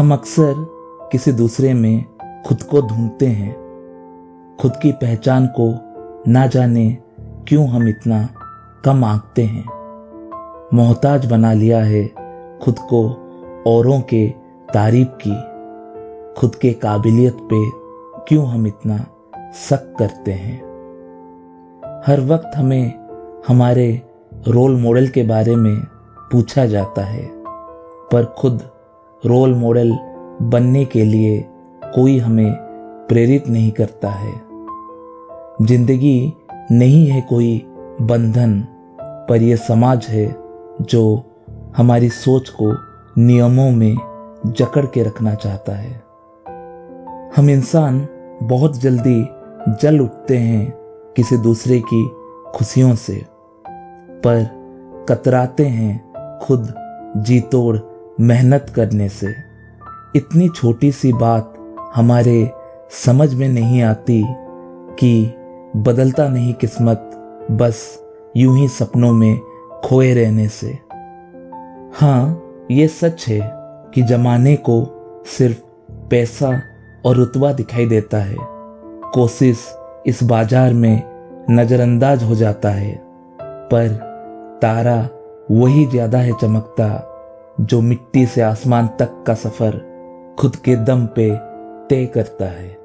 हम अक्सर किसी दूसरे में खुद को ढूंढते हैं, खुद की पहचान को ना जाने क्यों हम इतना कम आंकते हैं। मोहताज बना लिया है खुद को औरों के तारीफ़ की, खुद के काबिलियत पे क्यों हम इतना शक करते हैं। हर वक्त हमें हमारे रोल मॉडल के बारे में पूछा जाता है, पर खुद रोल मॉडल बनने के लिए कोई हमें प्रेरित नहीं करता है। ज़िंदगी नहीं है कोई बंधन, पर यह समाज है जो हमारी सोच को नियमों में जकड़ के रखना चाहता है। हम इंसान बहुत जल्दी जल उठते हैं किसी दूसरे की खुशियों से, पर कतराते हैं खुद जी तोड़ मेहनत करने से इतनी छोटी सी बात हमारे समझ में नहीं आती कि बदलता नहीं किस्मत बस यूँ ही सपनों में खोए रहने से। हाँ ये सच है कि जमाने को सिर्फ़ पैसा और रुतबा दिखाई देता है। कोशिश इस बाज़ार में नजरअंदाज हो जाता है, पर तारा वही ज़्यादा है चमकता जो मिट्टी से आसमान तक का सफ़र खुद के दम पे तय करता है।